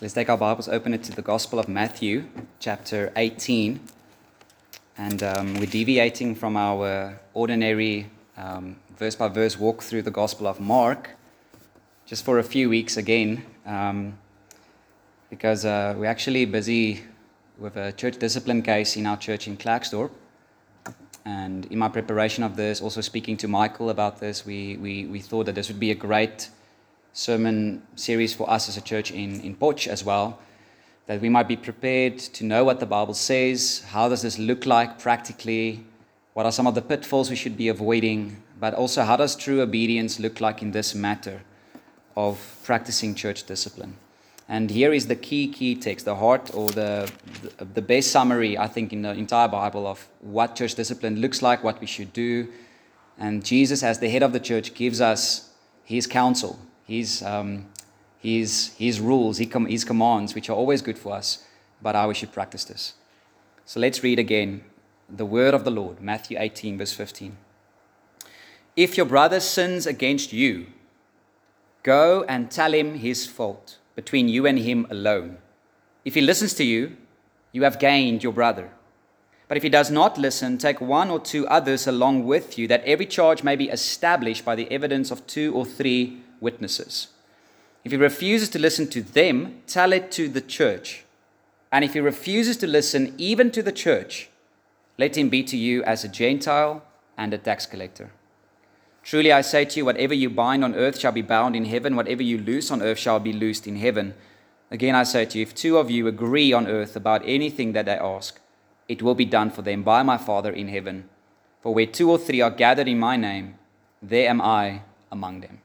So let's take our Bibles, open it to the Gospel of Matthew, chapter 18. And um, we're deviating from our ordinary verse by verse walk through the Gospel of Mark just for a few weeks again, um, because uh, we're actually busy with a church discipline case in our church in Klerksdorp. And in my preparation of this, also speaking to Michael about this, we, we, we thought that this would be a great sermon series for us as a church in, in Potch as well, that we might be prepared to know what the Bible says, how does this look like practically, what are some of the pitfalls we should be avoiding, but also how does true obedience look like in this matter of practicing church discipline. And here is the key, key text, the heart or the, the, the best summary, I think, in the entire Bible of what church discipline looks like, what we should do. And Jesus, as the head of the church, gives us his counsel, his, um, his, his rules, his commands, which are always good for us, but how we should practice this. So let's read again the word of the Lord, Matthew 18, verse 15. If your brother sins against you, go and tell him his fault between you and him alone. If he listens to you, you have gained your brother. But if he does not listen, take one or two others along with you, that every charge may be established by the evidence of two or three witnesses. If he refuses to listen to them, tell it to the church. And if he refuses to listen even to the church, let him be to you as a Gentile and a tax collector. Truly I say to you, whatever you bind on earth shall be bound in heaven, whatever you loose on earth shall be loosed in heaven. Again I say to you, if two of you agree on earth about anything that they ask, it will be done for them by my Father in heaven. For where two or three are gathered in my name, there am I among them.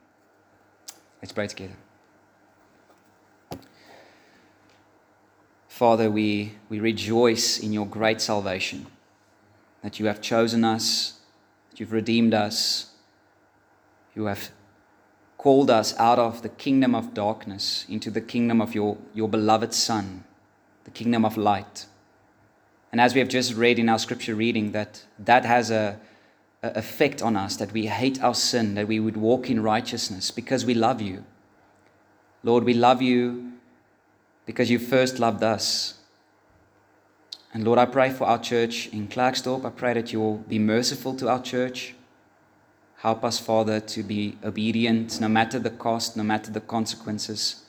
Let's pray together. Father, we, we rejoice in your great salvation, that you have chosen us, that you've redeemed us you have called us out of the kingdom of darkness into the kingdom of your, your beloved Son, the kingdom of light. And as we have just read in our scripture reading, that that has a, a effect on us, that we hate our sin, that we would walk in righteousness because we love you. Lord, we love you because you first loved us. And Lord, I pray for our church in Klerksdorp. I pray that you will be merciful to our church. Help us, Father, to be obedient no matter the cost, no matter the consequences.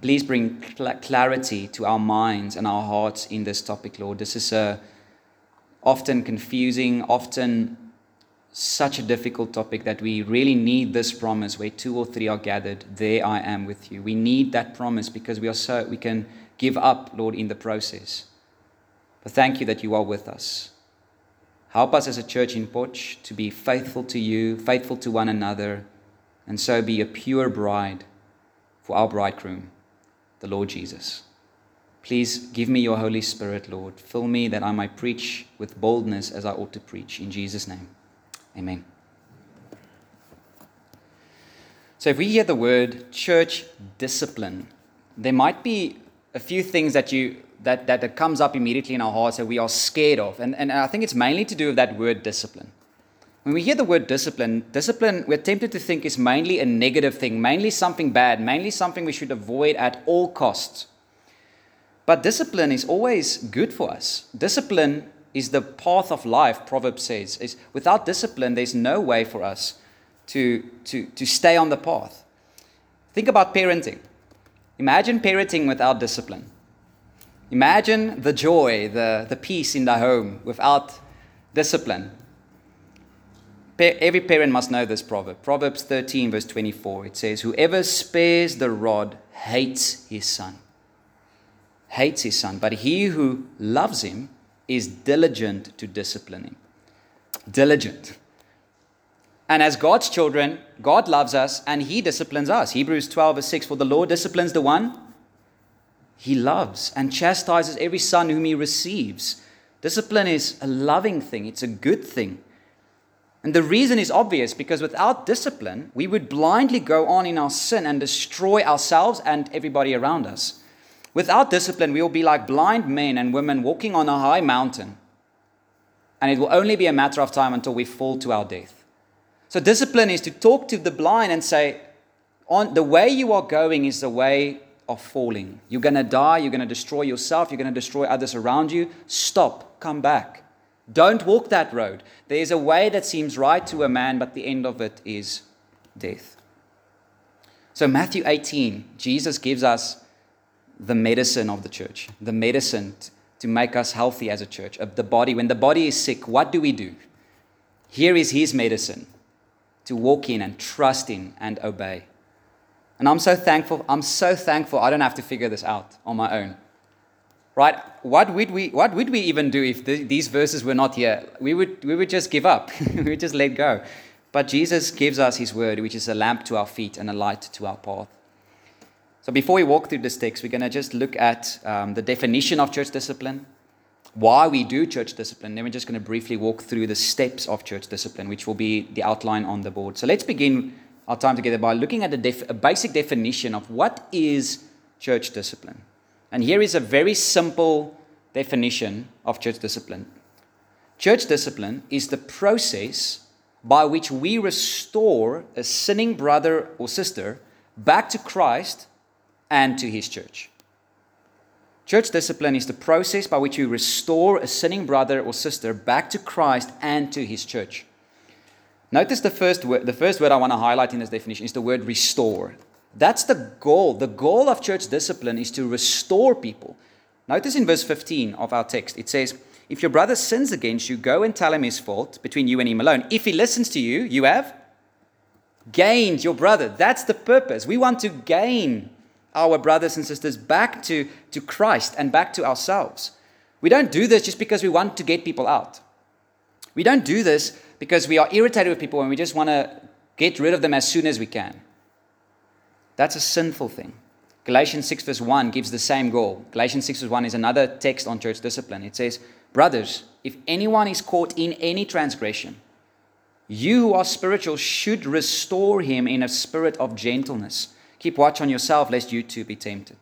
Please bring clarity to our minds and our hearts in this topic, Lord. This is a often confusing, often such a difficult topic that we really need this promise where two or three are gathered, there I am with you. We need that promise because we are so we can give up, Lord, in the process. But thank you that you are with us. Help us as a church in Potch to be faithful to you, faithful to one another, and so be a pure bride for our bridegroom, the Lord Jesus. Please give me your Holy Spirit, Lord. Fill me that I might preach with boldness as I ought to preach. In Jesus' name, amen. So, if we hear the word church discipline, there might be a few things that you that, that, that comes up immediately in our hearts that we are scared of. And, and I think it's mainly to do with that word discipline. When we hear the word discipline, discipline, we're tempted to think is mainly a negative thing, mainly something bad, mainly something we should avoid at all costs. But discipline is always good for us. Discipline is the path of life, Proverbs says. Is without discipline, there's no way for us to, to, to stay on the path. Think about parenting. Imagine parenting without discipline. Imagine the joy, the, the peace in the home without discipline. Pa- every parent must know this proverb. Proverbs 13, verse 24. It says, Whoever spares the rod hates his son. Hates his son. But he who loves him is diligent to discipline him. Diligent. And as God's children, God loves us and he disciplines us. Hebrews 12, verse 6 For the Lord disciplines the one he loves and chastises every son whom he receives. Discipline is a loving thing, it's a good thing. And the reason is obvious because without discipline, we would blindly go on in our sin and destroy ourselves and everybody around us. Without discipline, we will be like blind men and women walking on a high mountain. And it will only be a matter of time until we fall to our death. So, discipline is to talk to the blind and say, on the way you are going is the way of falling. You're going to die. You're going to destroy yourself. You're going to destroy others around you. Stop. Come back. Don't walk that road. There is a way that seems right to a man, but the end of it is death. So, Matthew 18, Jesus gives us the medicine of the church, the medicine to make us healthy as a church, of the body. When the body is sick, what do we do? Here is his medicine to walk in and trust in and obey. And I'm so thankful. I'm so thankful I don't have to figure this out on my own. Right? What would we, what would we even do if the, these verses were not here? We would, we would just give up. we would just let go. But Jesus gives us his word, which is a lamp to our feet and a light to our path. So before we walk through this text, we're going to just look at um, the definition of church discipline, why we do church discipline. Then we're just going to briefly walk through the steps of church discipline, which will be the outline on the board. So let's begin our time together by looking at a, def- a basic definition of what is church discipline. And here is a very simple definition of church discipline. Church discipline is the process by which we restore a sinning brother or sister back to Christ and to his church. Church discipline is the process by which we restore a sinning brother or sister back to Christ and to his church. Notice the first word, the first word I want to highlight in this definition is the word restore. That's the goal. The goal of church discipline is to restore people. Notice in verse 15 of our text, it says, If your brother sins against you, go and tell him his fault between you and him alone. If he listens to you, you have gained your brother. That's the purpose. We want to gain our brothers and sisters back to, to Christ and back to ourselves. We don't do this just because we want to get people out. We don't do this because we are irritated with people and we just want to get rid of them as soon as we can. That's a sinful thing. Galatians 6, verse 1 gives the same goal. Galatians 6, verse 1 is another text on church discipline. It says, Brothers, if anyone is caught in any transgression, you who are spiritual should restore him in a spirit of gentleness Keep watch on yourself, lest you too be tempted.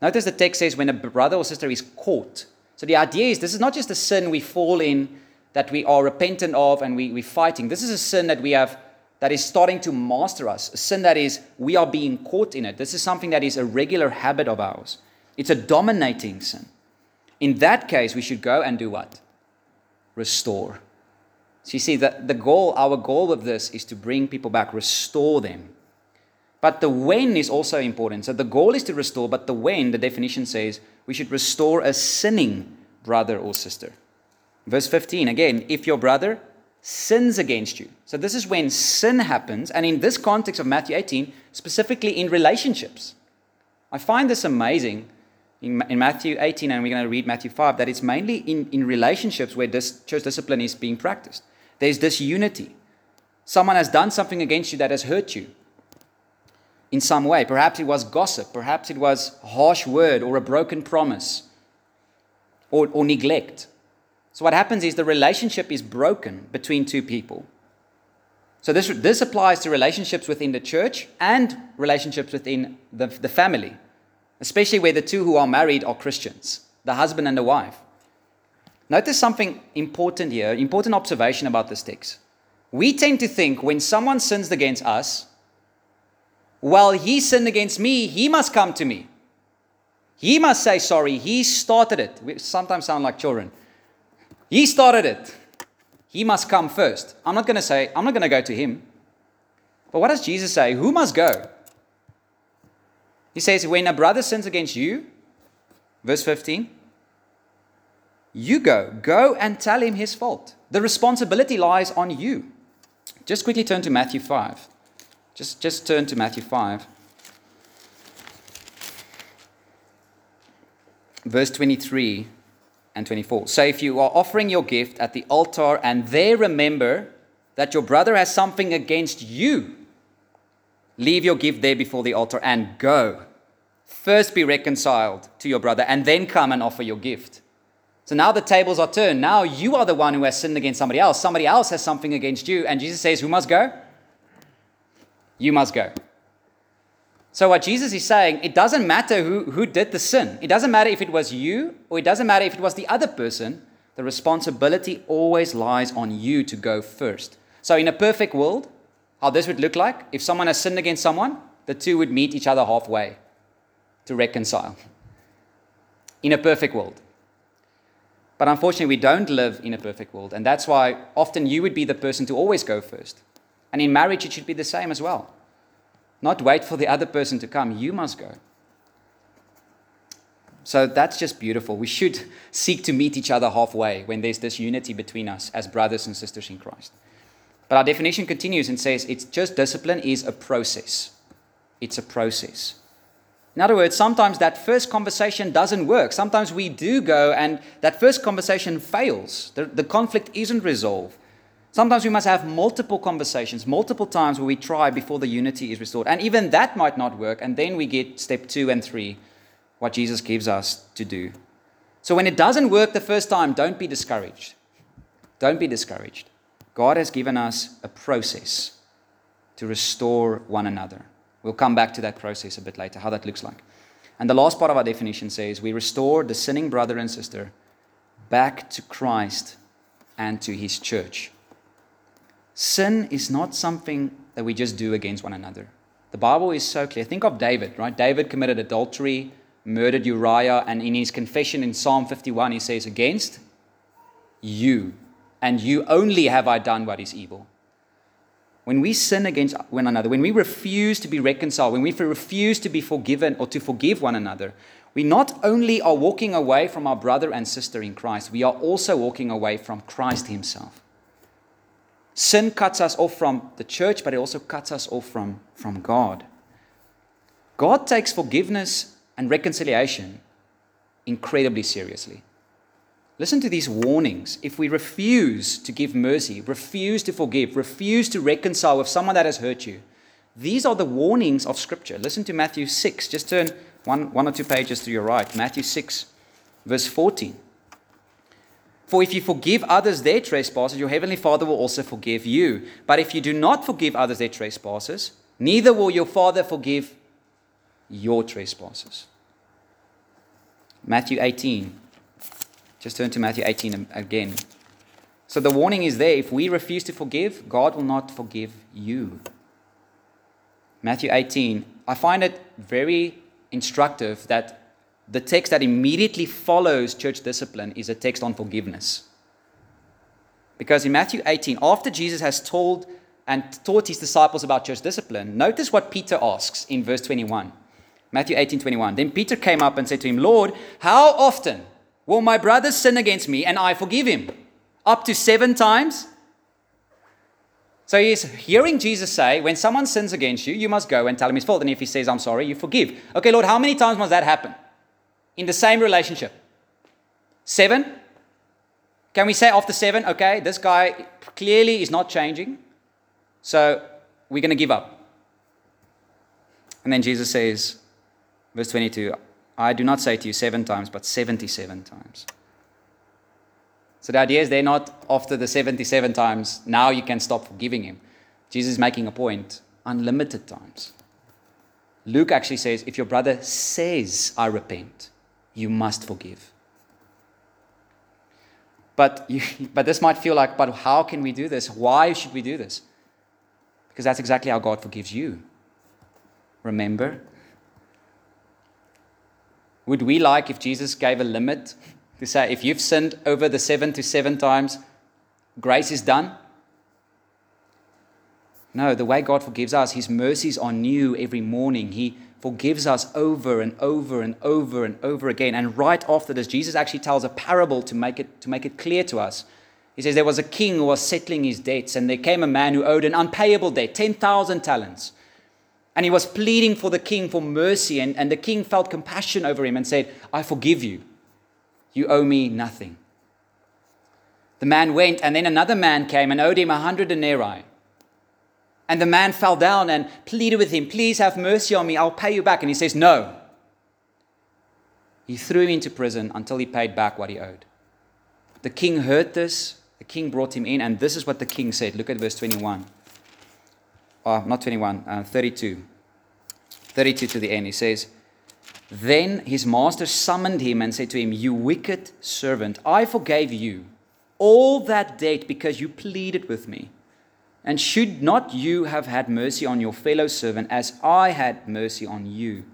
Notice the text says when a brother or sister is caught. So the idea is this is not just a sin we fall in that we are repentant of and we, we're fighting. This is a sin that we have that is starting to master us, a sin that is we are being caught in it. This is something that is a regular habit of ours. It's a dominating sin. In that case, we should go and do what? Restore. So you see that the goal, our goal with this is to bring people back, restore them. But the when is also important. So the goal is to restore, but the when, the definition says, we should restore a sinning brother or sister. Verse 15, again, if your brother sins against you. So this is when sin happens, and in this context of Matthew 18, specifically in relationships. I find this amazing in, in Matthew 18, and we're going to read Matthew 5, that it's mainly in, in relationships where this church discipline is being practiced. There's this unity. Someone has done something against you that has hurt you in some way. Perhaps it was gossip, perhaps it was a harsh word or a broken promise or, or neglect. So, what happens is the relationship is broken between two people. So, this, this applies to relationships within the church and relationships within the, the family, especially where the two who are married are Christians, the husband and the wife. Notice something important here, important observation about this text. We tend to think when someone sins against us, well, he sinned against me, he must come to me. He must say sorry. He started it. We sometimes sound like children. He started it. He must come first. I'm not going to say, I'm not going to go to him. But what does Jesus say? Who must go? He says, when a brother sins against you, verse 15, you go. Go and tell him his fault. The responsibility lies on you. Just quickly turn to Matthew 5. Just, just turn to Matthew 5. Verse 23 and 24. So if you are offering your gift at the altar and there remember that your brother has something against you, leave your gift there before the altar and go. First be reconciled to your brother and then come and offer your gift. So now the tables are turned. Now you are the one who has sinned against somebody else. Somebody else has something against you. And Jesus says, Who must go? You must go. So, what Jesus is saying, it doesn't matter who, who did the sin. It doesn't matter if it was you or it doesn't matter if it was the other person. The responsibility always lies on you to go first. So, in a perfect world, how this would look like if someone has sinned against someone, the two would meet each other halfway. to reconcile in a perfect world. But unfortunately, we don't live in a perfect world. And that's why often you would be the person to always go first. And in marriage, it should be the same as well. Not wait for the other person to come, you must go. So that's just beautiful. We should seek to meet each other halfway when there's this unity between us as brothers and sisters in Christ. But our definition continues and says it's just discipline is a process. It's a process. In other words, sometimes that first conversation doesn't work. Sometimes we do go and that first conversation fails. The, the conflict isn't resolved. Sometimes we must have multiple conversations, multiple times where we try before the unity is restored. And even that might not work. And then we get step two and three, what Jesus gives us to do. So when it doesn't work the first time, don't be discouraged. Don't be discouraged. God has given us a process to restore one another. We'll come back to that process a bit later, how that looks like. And the last part of our definition says we restore the sinning brother and sister back to Christ and to his church. Sin is not something that we just do against one another. The Bible is so clear. Think of David, right? David committed adultery, murdered Uriah, and in his confession in Psalm 51, he says, Against you, and you only have I done what is evil. When we sin against one another, when we refuse to be reconciled, when we refuse to be forgiven or to forgive one another, we not only are walking away from our brother and sister in Christ, we are also walking away from Christ Himself. Sin cuts us off from the church, but it also cuts us off from, from God. God takes forgiveness and reconciliation incredibly seriously. Listen to these warnings. If we refuse to give mercy, refuse to forgive, refuse to reconcile with someone that has hurt you, these are the warnings of Scripture. Listen to Matthew 6. Just turn one, one or two pages to your right. Matthew 6, verse 14. For if you forgive others their trespasses, your heavenly Father will also forgive you. But if you do not forgive others their trespasses, neither will your Father forgive your trespasses. Matthew 18. Just turn to Matthew 18 again. So the warning is there if we refuse to forgive, God will not forgive you. Matthew 18. I find it very instructive that the text that immediately follows church discipline is a text on forgiveness. Because in Matthew 18, after Jesus has told and taught his disciples about church discipline, notice what Peter asks in verse 21. Matthew 18, 21. Then Peter came up and said to him, Lord, how often will my brother sin against me and I forgive him? Up to seven times? So he's hearing Jesus say, when someone sins against you, you must go and tell him his fault. And if he says, I'm sorry, you forgive. Okay, Lord, how many times must that happen? In the same relationship? Seven? Can we say after seven, okay, this guy clearly is not changing, so we're going to give up? And then Jesus says, Verse 22 I do not say to you seven times, but 77 times. So the idea is they're not after the 77 times, now you can stop forgiving him. Jesus is making a point unlimited times. Luke actually says if your brother says, I repent, you must forgive. But, you, but this might feel like, but how can we do this? Why should we do this? Because that's exactly how God forgives you. Remember, would we like if Jesus gave a limit to say, if you've sinned over the seven to seven times, grace is done? No, the way God forgives us, His mercies are new every morning. He forgives us over and over and over and over again. And right after this, Jesus actually tells a parable to make it, to make it clear to us. He says, There was a king who was settling his debts, and there came a man who owed an unpayable debt, 10,000 talents. And he was pleading for the king for mercy, and, and the king felt compassion over him and said, I forgive you. You owe me nothing. The man went, and then another man came and owed him a hundred denarii. And the man fell down and pleaded with him, Please have mercy on me, I'll pay you back. And he says, No. He threw him into prison until he paid back what he owed. The king heard this, the king brought him in, and this is what the king said. Look at verse 21 oh, not 21, uh, 32. 32 to the end. He says, Then his master summoned him and said to him, You wicked servant, I forgave you all that debt because you pleaded with me. And should not you have had mercy on your fellow servant as I had mercy on you?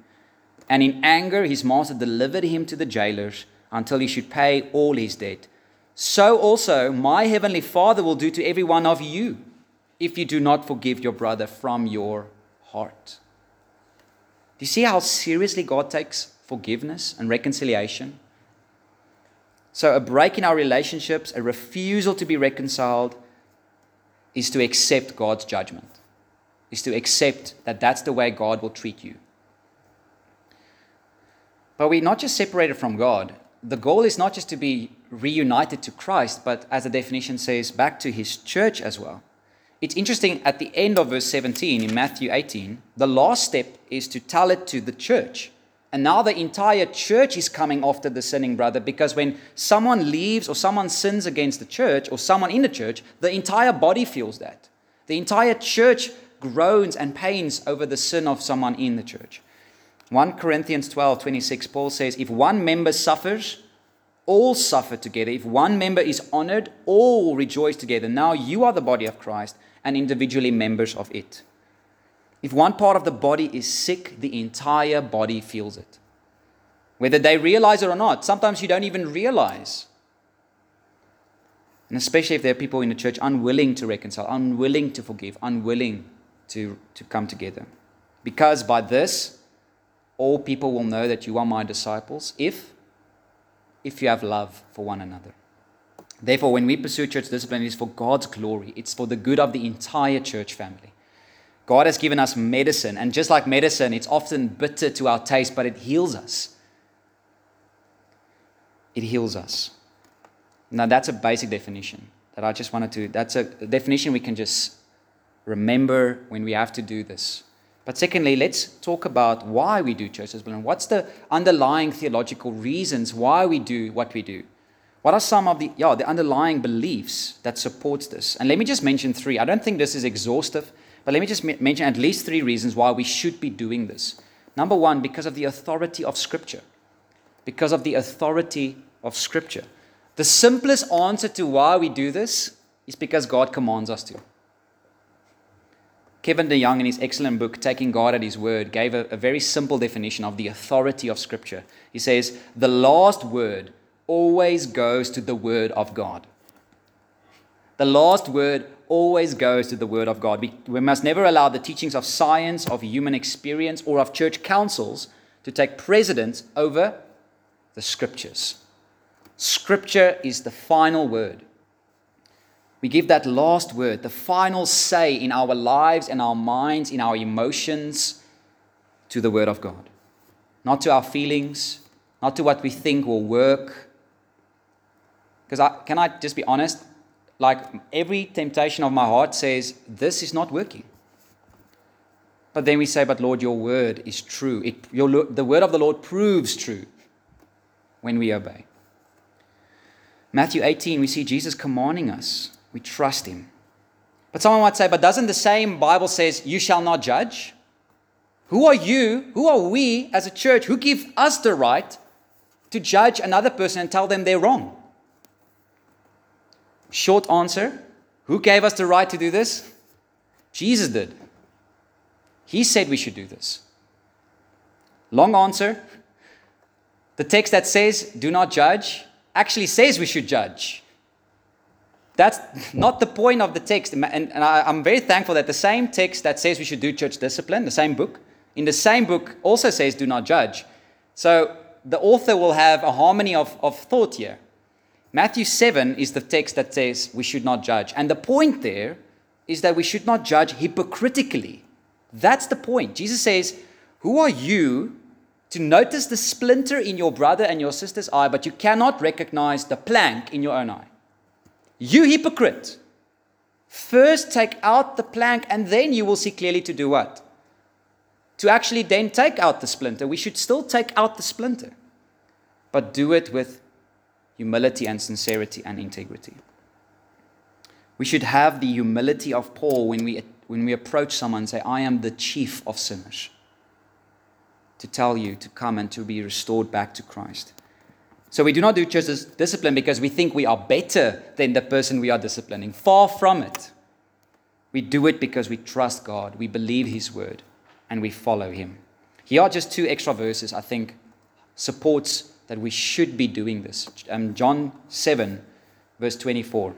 And in anger, his master delivered him to the jailers until he should pay all his debt. So also my heavenly Father will do to every one of you if you do not forgive your brother from your heart. Do you see how seriously God takes forgiveness and reconciliation? So, a break in our relationships, a refusal to be reconciled, is to accept God's judgment, is to accept that that's the way God will treat you. But we're not just separated from God. The goal is not just to be reunited to Christ, but as the definition says, back to his church as well. It's interesting at the end of verse 17 in Matthew 18, the last step is to tell it to the church. And now the entire church is coming after the sinning brother because when someone leaves or someone sins against the church or someone in the church, the entire body feels that. The entire church groans and pains over the sin of someone in the church. 1 Corinthians 12 26, Paul says, If one member suffers, all suffer together. If one member is honored, all rejoice together. Now you are the body of Christ and individually members of it. If one part of the body is sick, the entire body feels it. Whether they realize it or not, sometimes you don't even realize. And especially if there are people in the church unwilling to reconcile, unwilling to forgive, unwilling to, to come together. Because by this, all people will know that you are my disciples if if you have love for one another. Therefore, when we pursue church discipline, it is for God's glory. It's for the good of the entire church family. God has given us medicine, and just like medicine, it's often bitter to our taste, but it heals us. It heals us. Now, that's a basic definition that I just wanted to, that's a definition we can just remember when we have to do this. But secondly, let's talk about why we do church discipline. What's the underlying theological reasons why we do what we do? What are some of the yeah, the underlying beliefs that supports this? And let me just mention three. I don't think this is exhaustive, but let me just mention at least three reasons why we should be doing this. Number 1, because of the authority of scripture. Because of the authority of scripture. The simplest answer to why we do this is because God commands us to. Kevin DeYoung, in his excellent book, Taking God at His Word, gave a, a very simple definition of the authority of Scripture. He says, The last word always goes to the Word of God. The last word always goes to the Word of God. We, we must never allow the teachings of science, of human experience, or of church councils to take precedence over the Scriptures. Scripture is the final word. We give that last word, the final say in our lives, in our minds, in our emotions, to the Word of God. Not to our feelings, not to what we think will work. Because I, can I just be honest? Like every temptation of my heart says, this is not working. But then we say, but Lord, your word is true. It, your, the word of the Lord proves true when we obey. Matthew 18, we see Jesus commanding us we trust him. But someone might say, but doesn't the same Bible says you shall not judge? Who are you? Who are we as a church? Who give us the right to judge another person and tell them they're wrong? Short answer Who gave us the right to do this? Jesus did. He said we should do this. Long answer The text that says do not judge actually says we should judge. That's not the point of the text. And, and I, am very thankful that the same text that says we should do church discipline, the same book, in the same book also says do not judge. So the author will have a harmony of, of thought here. Matthew 7 is the text that says we should not judge. And the point there is that we should not judge hypocritically. That's the point. Jesus says, Who are you to notice the splinter in your brother and your sister's eye, but you cannot recognize the plank in your own eye? You hypocrite! First take out the plank, and then you will see clearly to do what? To actually then take out the splinter. We should still take out the splinter, but do it with humility and sincerity and integrity. We should have the humility of Paul when we, when we approach someone and say, I am the chief of sinners. To tell you to come and to be restored back to Christ. So we do not do church discipline because we think we are better than the person we are disciplining. Far from it. We do it because we trust God, we believe His word, and we follow Him. Here are just two extra verses, I think, supports that we should be doing this. Um, John 7, verse 24.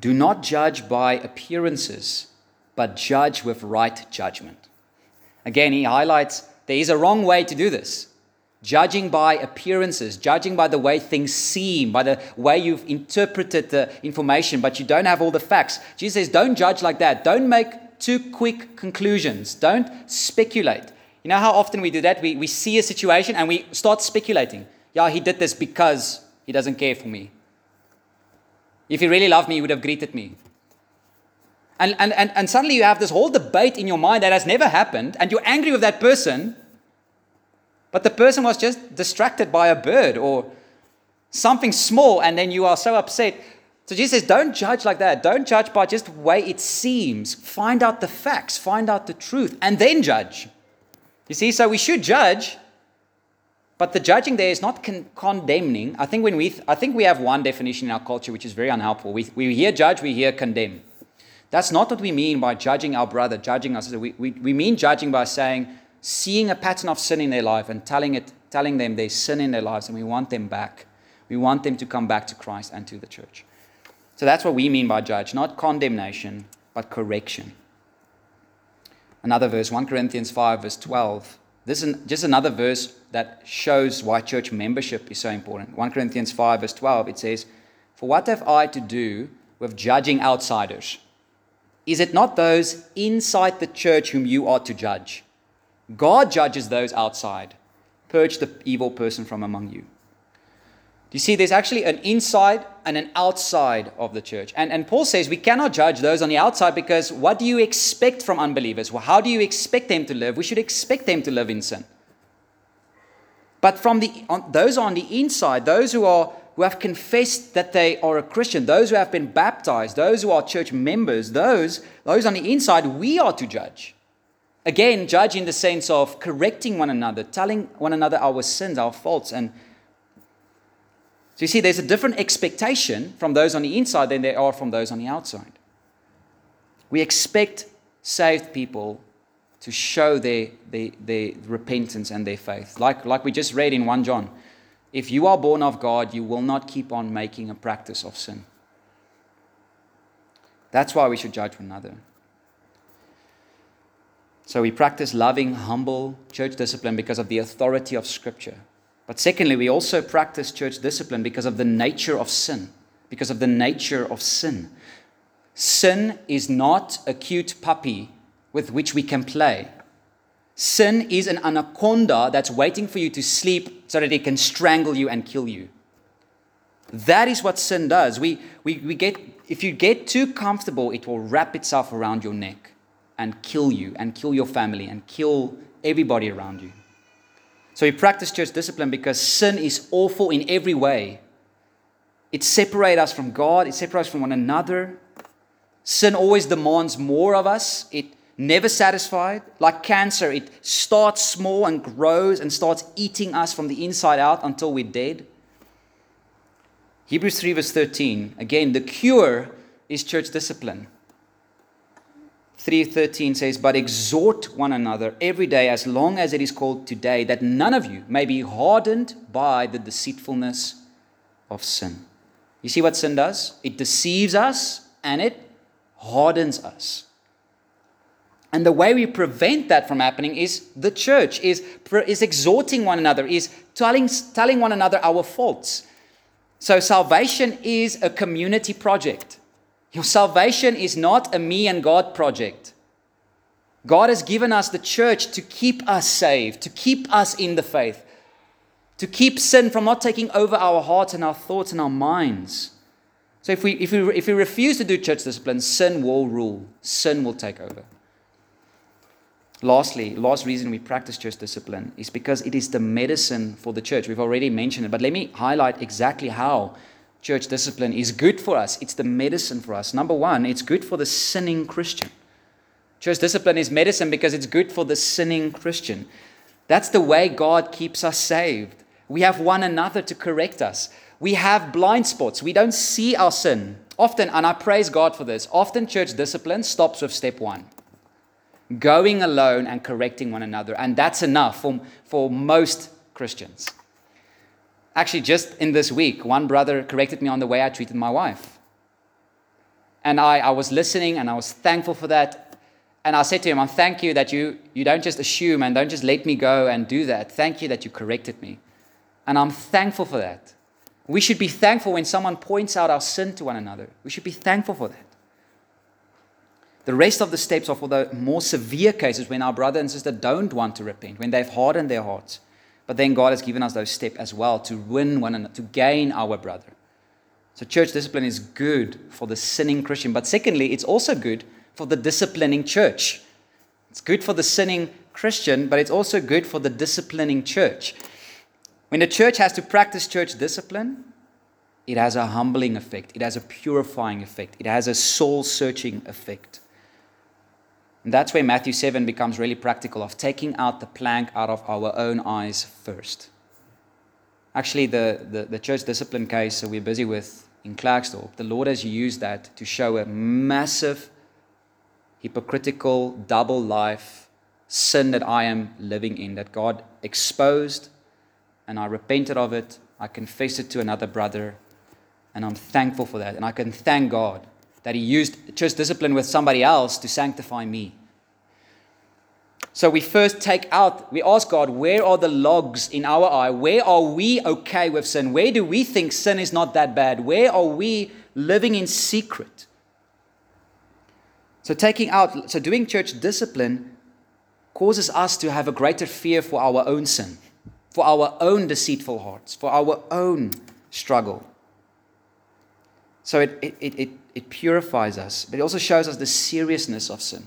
Do not judge by appearances, but judge with right judgment. Again, he highlights there is a wrong way to do this. Judging by appearances, judging by the way things seem, by the way you've interpreted the information, but you don't have all the facts. Jesus says, don't judge like that. Don't make too quick conclusions. Don't speculate. You know how often we do that? We, we see a situation and we start speculating. Yeah, he did this because he doesn't care for me. If he really loved me, he would have greeted me. And, and, and, and suddenly you have this whole debate in your mind that has never happened, and you're angry with that person, but the person was just distracted by a bird or something small, and then you are so upset. So Jesus says, don't judge like that. Don't judge by just the way it seems. Find out the facts, find out the truth, and then judge. You see, so we should judge, but the judging there is not con- condemning. I think when we, th- I think we have one definition in our culture which is very unhelpful. We, we hear judge, we hear condemn. That's not what we mean by judging our brother, judging us. We, we, we mean judging by saying, seeing a pattern of sin in their life and telling, it, telling them there's sin in their lives and we want them back. We want them to come back to Christ and to the church. So that's what we mean by judge, not condemnation, but correction. Another verse, 1 Corinthians 5, verse 12. This is just another verse that shows why church membership is so important. 1 Corinthians 5, verse 12, it says, For what have I to do with judging outsiders? Is it not those inside the church whom you are to judge? God judges those outside. Purge the evil person from among you. You see, there's actually an inside and an outside of the church. And, and Paul says we cannot judge those on the outside because what do you expect from unbelievers? Well, how do you expect them to live? We should expect them to live in sin. But from the, on, those on the inside, those who, are, who have confessed that they are a Christian, those who have been baptized, those who are church members, those, those on the inside, we are to judge. Again, judge in the sense of correcting one another, telling one another our sins, our faults, and so you see, there's a different expectation from those on the inside than there are from those on the outside. We expect saved people to show their, their, their repentance and their faith. Like, like we just read in 1 John if you are born of God, you will not keep on making a practice of sin. That's why we should judge one another. So we practice loving, humble church discipline because of the authority of Scripture. But secondly, we also practice church discipline because of the nature of sin. Because of the nature of sin. Sin is not a cute puppy with which we can play. Sin is an anaconda that's waiting for you to sleep so that it can strangle you and kill you. That is what sin does. We, we, we get, if you get too comfortable, it will wrap itself around your neck and kill you and kill your family and kill everybody around you. So we practice church discipline because sin is awful in every way. It separates us from God, it separates us from one another. Sin always demands more of us. It never satisfied. Like cancer, it starts small and grows and starts eating us from the inside out until we're dead. Hebrews 3, verse 13. Again, the cure is church discipline. 3:13 says, "But exhort one another every day as long as it is called today, that none of you may be hardened by the deceitfulness of sin." You see what sin does? It deceives us and it hardens us. And the way we prevent that from happening is the church is, is exhorting one another, is telling, telling one another our faults. So salvation is a community project. Your salvation is not a me and God project. God has given us the church to keep us saved, to keep us in the faith, to keep sin from not taking over our hearts and our thoughts and our minds. So if we, if we, if we refuse to do church discipline, sin will rule, sin will take over. Lastly, last reason we practice church discipline is because it is the medicine for the church. We've already mentioned it, but let me highlight exactly how church discipline is good for us. It's the medicine for us. Number one, it's good for the sinning Christian. Church discipline is medicine because it's good for the sinning Christian. That's the way God keeps us saved. We have one another to correct us. We have blind spots. We don't see our sin. Often, and I praise God for this, often church discipline stops with step one. going alone and correcting one another. And that's enough for, for most Christians. Actually, just in this week, one brother corrected me on the way I treated my wife. And I, I was listening and I was thankful for that. And I said to him, I thank you that you, you don't just assume and don't just let me go and do that. Thank you that you corrected me. And I'm thankful for that. We should be thankful when someone points out our sin to one another. We should be thankful for that. The rest of the steps are for the more severe cases when our brother and sister don't want to repent, when they've hardened their hearts. But then God has given us those steps as well to win one another, to gain our brother. So church discipline is good for the sinning Christian. But secondly, it's also good for the disciplining church. It's good for the sinning Christian, but it's also good for the disciplining church. When the church has to practice church discipline, it has a humbling effect, it has a purifying effect, it has a soul searching effect. And that's where Matthew 7 becomes really practical of taking out the plank out of our own eyes first. Actually, the, the, the church discipline case that we're busy with in Klerksdorp, the Lord has used that to show a massive, hypocritical, double life sin that I am living in, that God exposed, and I repented of it. I confessed it to another brother, and I'm thankful for that. And I can thank God that He used church discipline with somebody else to sanctify me. So we first take out, we ask God, where are the logs in our eye? Where are we okay with sin? Where do we think sin is not that bad? Where are we living in secret? So taking out, so doing church discipline causes us to have a greater fear for our own sin, for our own deceitful hearts, for our own struggle. So it, it, it, it purifies us, but it also shows us the seriousness of sin.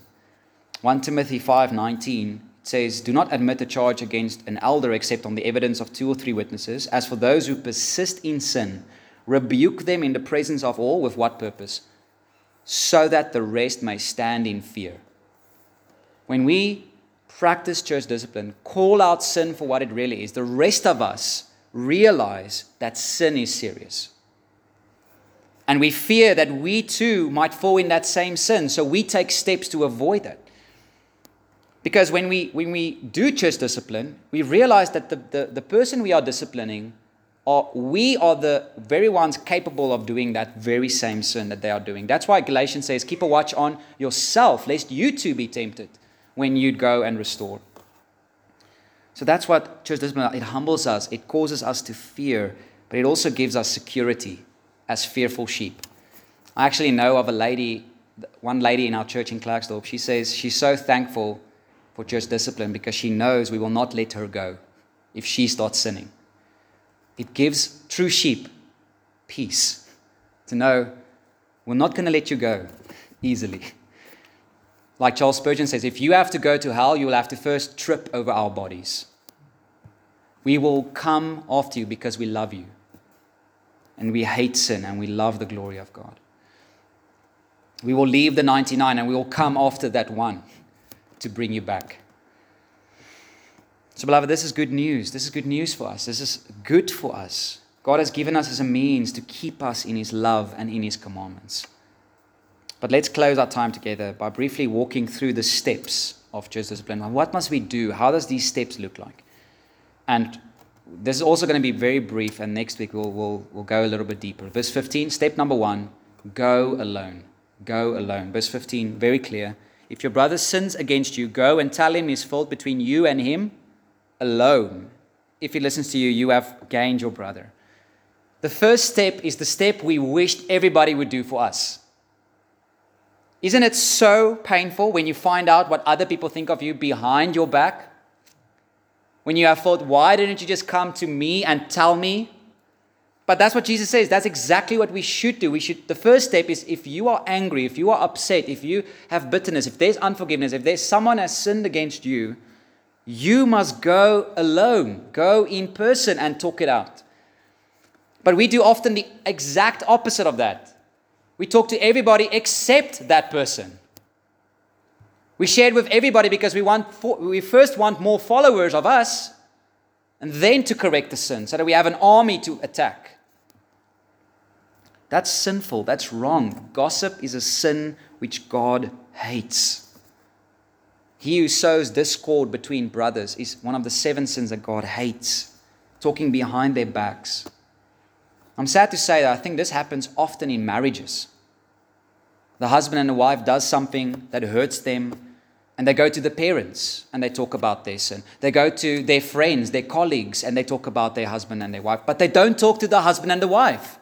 1 Timothy 5:19 says, "Do not admit a charge against an elder except on the evidence of two or three witnesses. As for those who persist in sin, rebuke them in the presence of all with what purpose? So that the rest may stand in fear." When we practice church discipline, call out sin for what it really is, the rest of us realize that sin is serious. And we fear that we too might fall in that same sin, so we take steps to avoid that. Because when we, when we do church discipline, we realize that the, the, the person we are disciplining, are, we are the very ones capable of doing that very same sin that they are doing. That's why Galatians says, keep a watch on yourself, lest you too be tempted when you go and restore. So that's what church discipline, it humbles us, it causes us to fear, but it also gives us security as fearful sheep. I actually know of a lady, one lady in our church in Klerksdorp, she says she's so thankful for church discipline because she knows we will not let her go if she starts sinning. It gives true sheep peace to know we're not going to let you go easily. Like Charles Spurgeon says, if you have to go to hell, you will have to first trip over our bodies. We will come after you because we love you. And we hate sin and we love the glory of God. We will leave the 99 and we will come after that one to bring you back. So, beloved, this is good news. This is good news for us. This is good for us. God has given us as a means to keep us in His love and in His commandments. But let's close our time together by briefly walking through the steps of church discipline. What must we do? How does these steps look like? And this is also going to be very brief, and next week we'll, we'll, we'll go a little bit deeper. Verse 15, step number one go alone. Go alone. Verse 15, very clear. If your brother sins against you, go and tell him his fault between you and him alone. If he listens to you, you have gained your brother. The first step is the step we wished everybody would do for us. Isn't it so painful when you find out what other people think of you behind your back? When you have thought, why didn't you just come to me and tell me? But that's what Jesus says. That's exactly what we should do. We should the first step is if you are angry, if you are upset, if you have bitterness, if there's unforgiveness, if there's someone has sinned against you, you must go alone. Go in person and talk it out. But we do often the exact opposite of that. We talk to everybody except that person. We share it with everybody because we want we first want more followers of us and then to correct the sin so that we have an army to attack. That's sinful. That's wrong. Gossip is a sin which God hates. He who sows discord between brothers is one of the seven sins that God hates, talking behind their backs. I'm sad to say that I think this happens often in marriages. The husband and the wife does something that hurts them and they go to the parents and they talk about their sin. They go to their friends, their colleagues, and they talk about their husband and their wife. But they don't talk to the husband and the wife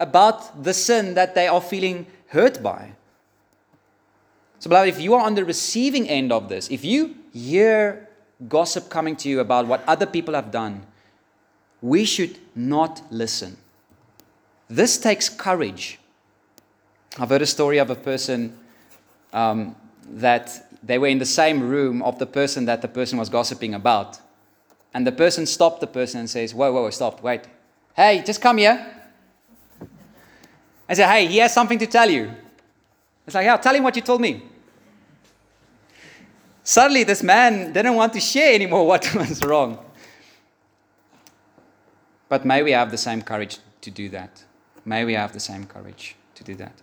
about the sin that they are feeling hurt by. So, beloved, if you are on the receiving end of this, if you hear gossip coming to you about what other people have done, we should not listen. This takes courage. I've heard a story of a person um, that they were in the same room of the person that the person was gossiping about. And the person stopped the person and says, Whoa, whoa, whoa, stop, wait. Hey, just come here. I said, Hey, he has something to tell you. It's like, Yeah, tell him what you told me. Suddenly, this man didn't want to share anymore what was wrong. But may we have the same courage to do that. May we have the same courage to do that.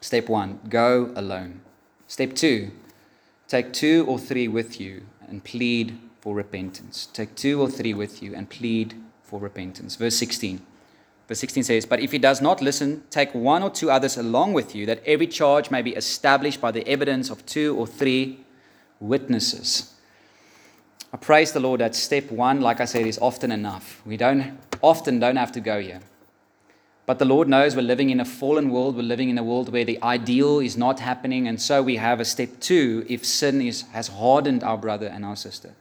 Step one go alone. Step two Take two or three with you and plead for repentance. Take two or three with you and plead for repentance. Verse 16. Verse 16 says, But if he does not listen, take one or two others along with you, that every charge may be established by the evidence of two or three witnesses. I praise the Lord that step one, like I said, is often enough. We don't often don't have to go here. But the Lord knows we're living in a fallen world. We're living in a world where the ideal is not happening. And so we have a step two if sin is, has hardened our brother and our sister.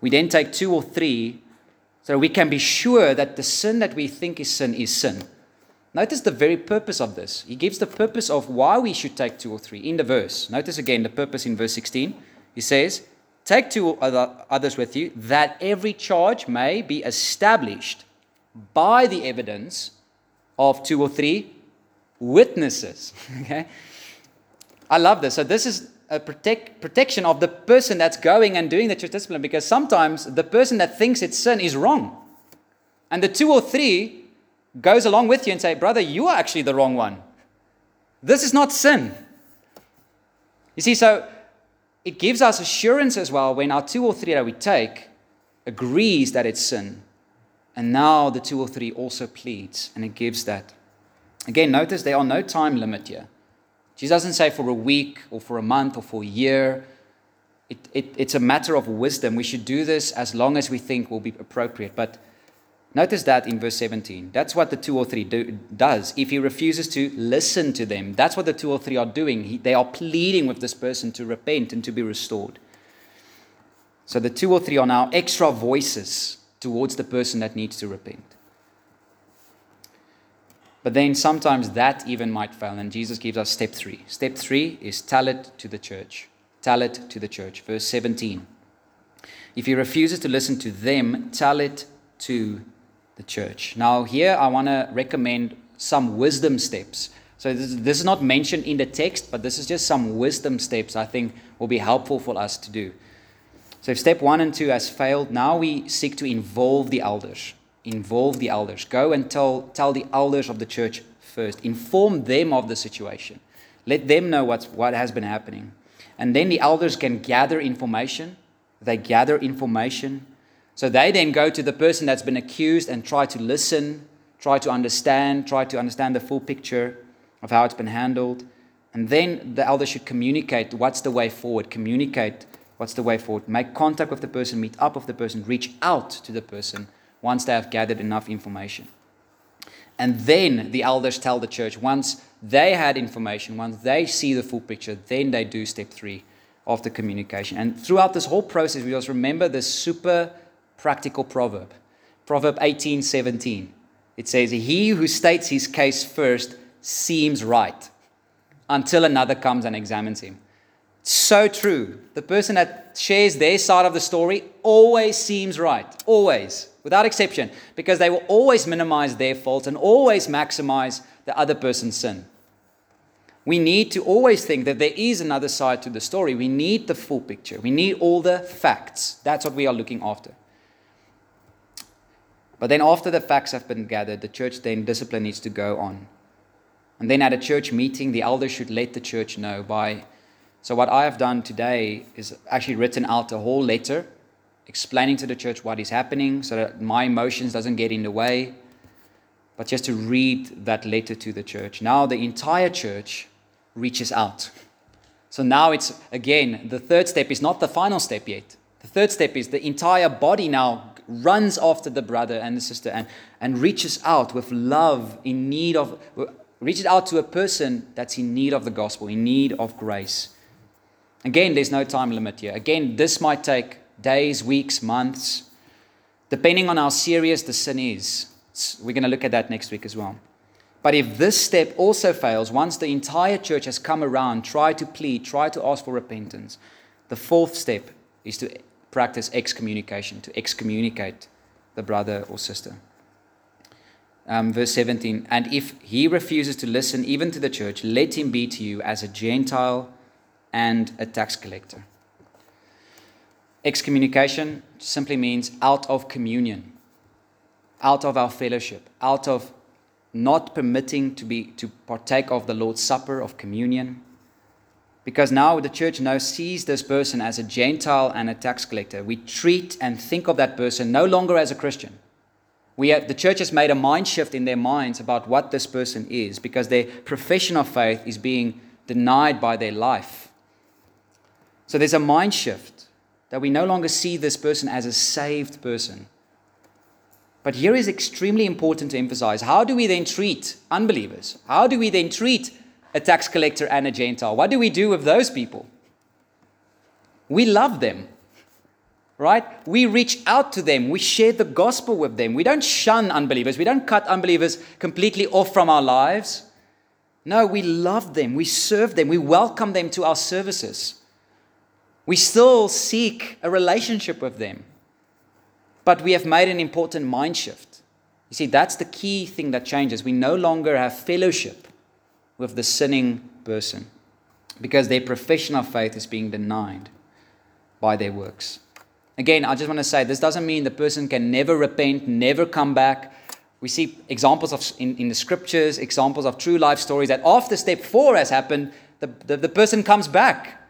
We then take two or three so we can be sure that the sin that we think is sin is sin. Notice the very purpose of this. He gives the purpose of why we should take two or three in the verse. Notice again the purpose in verse 16. He says, Take two other, others with you, that every charge may be established by the evidence of two or three witnesses. Okay? I love this. So, this is a protect, protection of the person that's going and doing the church discipline because sometimes the person that thinks it's sin is wrong. And the two or three goes along with you and say, Brother, you are actually the wrong one. This is not sin. You see, so it gives us assurance as well when our two or three that we take agrees that it's sin and now the two or three also pleads, and it gives that. Again, notice there are no time limit here. Jesus doesn't say for a week or for a month or for a year. It, it, it's a matter of wisdom. We should do this as long as we think will be appropriate. But notice that in verse 17. That's what the two or three do, does. If he refuses to listen to them, that's what the two or three are doing. He, they are pleading with this person to repent and to be restored. So the two or three are now extra voices towards the person that needs to repent. But then sometimes that even might fail, and Jesus gives us step three. Step three is tell it to the church. Tell it to the church. Verse 17. If he refuses to listen to them, tell it to the church. Now, here I want to recommend some wisdom steps. So, this, this is not mentioned in the text, but this is just some wisdom steps I think will be helpful for us to do. So if step one and two has failed, now we seek to involve the elders. Involve the elders. Go and tell, tell the elders of the church first. Inform them of the situation. Let them know what's, what has been happening. And then the elders can gather information. They gather information. So they then go to the person that's been accused and try to listen, try to understand, try to understand the full picture of how it's been handled. And then the elder should communicate what's the way forward, communicate What's the way forward? Make contact with the person, meet up with the person, reach out to the person once they have gathered enough information. And then the elders tell the church, once they had information, once they see the full picture, then they do step three of the communication. And throughout this whole process, we must remember this super practical proverb. Proverb 18 17. It says, He who states his case first seems right until another comes and examines him. So true. The person that shares their side of the story always seems right. Always. Without exception. Because they will always minimize their faults and always maximize the other person's sin. We need to always think that there is another side to the story. We need the full picture. We need all the facts. That's what we are looking after. But then, after the facts have been gathered, the church then discipline needs to go on. And then, at a church meeting, the elder should let the church know by So, what I have done today is actually written out a whole letter explaining to the church what is happening so that my emotions doesn't get in the way but just to read that letter to the church. Now the entire church reaches out. So now it's again the third step is not the final step yet. The third step is the entire body now runs after the brother and the sister and, and reaches out with love in need of reaches out to a person that's in need of the gospel in need of grace again there's no time limit here again this might take days, weeks, months, depending on how serious the sin is. We're going to look at that next week as well. But if this step also fails, once the entire church has come around, try to plead, try to ask for repentance, the fourth step is to practice excommunication, to excommunicate the brother or sister. Um, verse 17, and if he refuses to listen even to the church, let him be to you as a Gentile and a tax collector. Excommunication simply means out of communion, out of our fellowship, out of not permitting to be to partake of the Lord's Supper of communion. Because now the church now sees this person as a Gentile and a tax collector. We treat and think of that person no longer as a Christian. We have, the church has made a mind shift in their minds about what this person is because their profession of faith is being denied by their life. So there's a mind shift that we no longer see this person as a saved person. But here is extremely important to emphasize. How do we then treat unbelievers? How do we then treat a tax collector and a Gentile? What do we do with those people? We love them, right? We reach out to them. We share the gospel with them. We don't shun unbelievers. We don't cut unbelievers completely off from our lives. No, we love them. We serve them. We welcome them to our services. We still seek a relationship with them. But we have made an important mind shift. You see, that's the key thing that changes. We no longer have fellowship with the sinning person because their profession of faith is being denied by their works. Again, I just want to say this doesn't mean the person can never repent, never come back. We see examples of in, in the scriptures, examples of true life stories that after step four has happened, the, the, the person comes back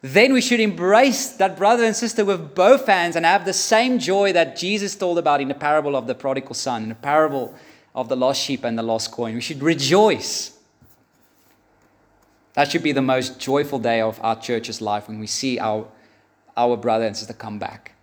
then we should embrace that brother and sister with both hands and have the same joy that Jesus told about in the parable of the prodigal son, in the parable of the lost sheep and the lost coin. We should rejoice. That should be the most joyful day of our church's life when we see our, our brother and sister come back.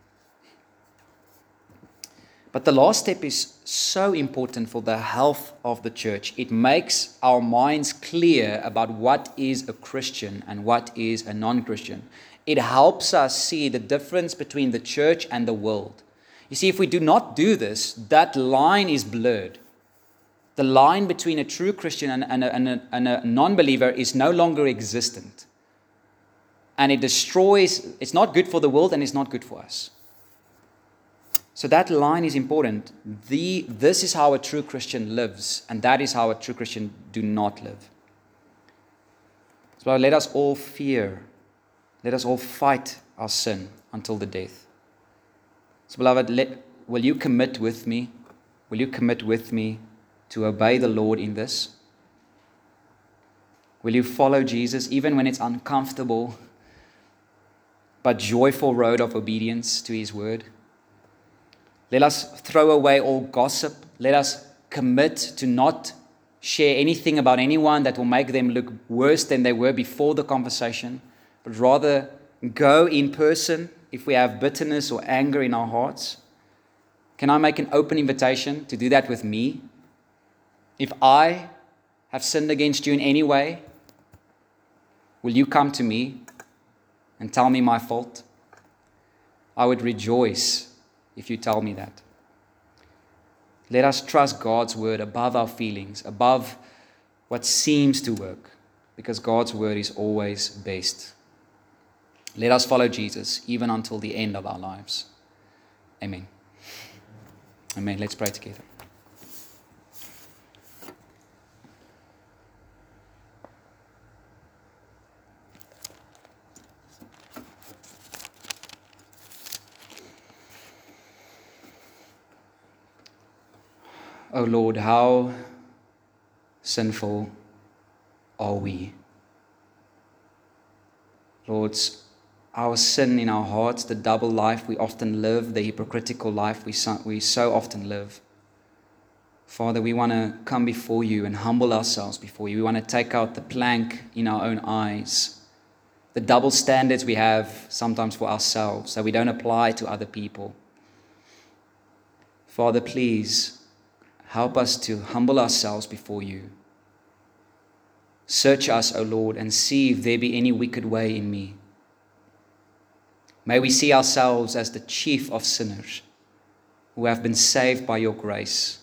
But the last step is so important for the health of the church. It makes our minds clear about what is a Christian and what is a non Christian. It helps us see the difference between the church and the world. You see, if we do not do this, that line is blurred. The line between a true Christian and, and a, and a, a non believer is no longer existent. And it destroys, it's not good for the world and it's not good for us. So that line is important. The, this is how a true Christian lives, and that is how a true Christian do not live. So let us all fear. Let us all fight our sin until the death. So, beloved, let, will you commit with me? Will you commit with me to obey the Lord in this? Will you follow Jesus even when it's uncomfortable, but joyful road of obedience to his word? Let us throw away all gossip. Let us commit to not share anything about anyone that will make them look worse than they were before the conversation, but rather go in person if we have bitterness or anger in our hearts. Can I make an open invitation to do that with me? If I have sinned against you in any way, will you come to me and tell me my fault? I would rejoice if you tell me that. Let us trust God's word above our feelings, above what seems to work, because God's word is always best. Let us follow Jesus even until the end of our lives. Amen. Amen. Let's pray together. Oh Lord, how sinful are we? Lord, our sin in our hearts, the double life we often live, the hypocritical life we so, we so often live. Father, we want to come before you and humble ourselves before you. We want to take out the plank in our own eyes, the double standards we have sometimes for ourselves that we don't apply to other people. Father, please help us to humble ourselves before you. Search us, O Lord, and see if there be any wicked way in me. May we see ourselves as the chief of sinners who have been saved by your grace.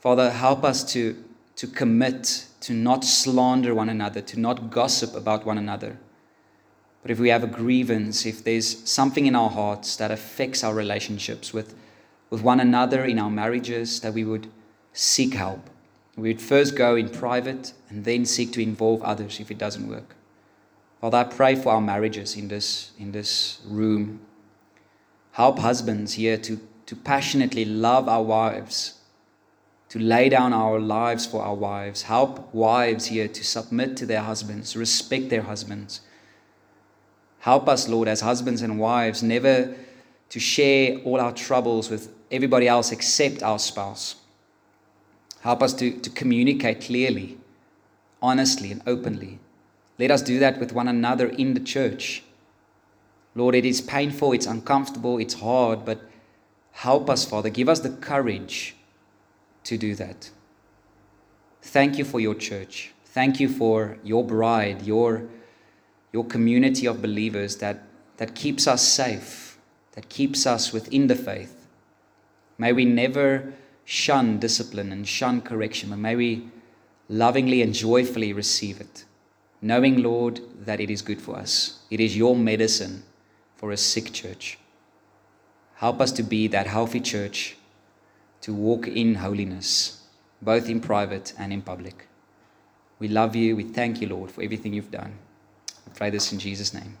Father, help us to, to commit to not slander one another, to not gossip about one another. But if we have a grievance, if there's something in our hearts that affects our relationships with, with one another in our marriages, that we would seek help. We would first go in private and then seek to involve others if it doesn't work. Father, I pray for our marriages in this, in this room. Help husbands here to, to passionately love our wives, to lay down our lives for our wives. Help wives here to submit to their husbands, respect their husbands. Help us, Lord, as husbands and wives, never to share all our troubles with everybody else except our spouse. Help us to, to communicate clearly, honestly, and openly. Let us do that with one another in the church. Lord, it is painful, it's uncomfortable, it's hard, but help us, Father. Give us the courage to do that. Thank you for your church. Thank you for your bride, your, your community of believers that, that keeps us safe, that keeps us within the faith. May we never shun discipline and shun correction, but may we lovingly and joyfully receive it knowing, Lord, that it is good for us. It is your medicine for a sick church. Help us to be that healthy church, to walk in holiness, both in private and in public. We love you. We thank you, Lord, for everything you've done. I pray this in Jesus' name.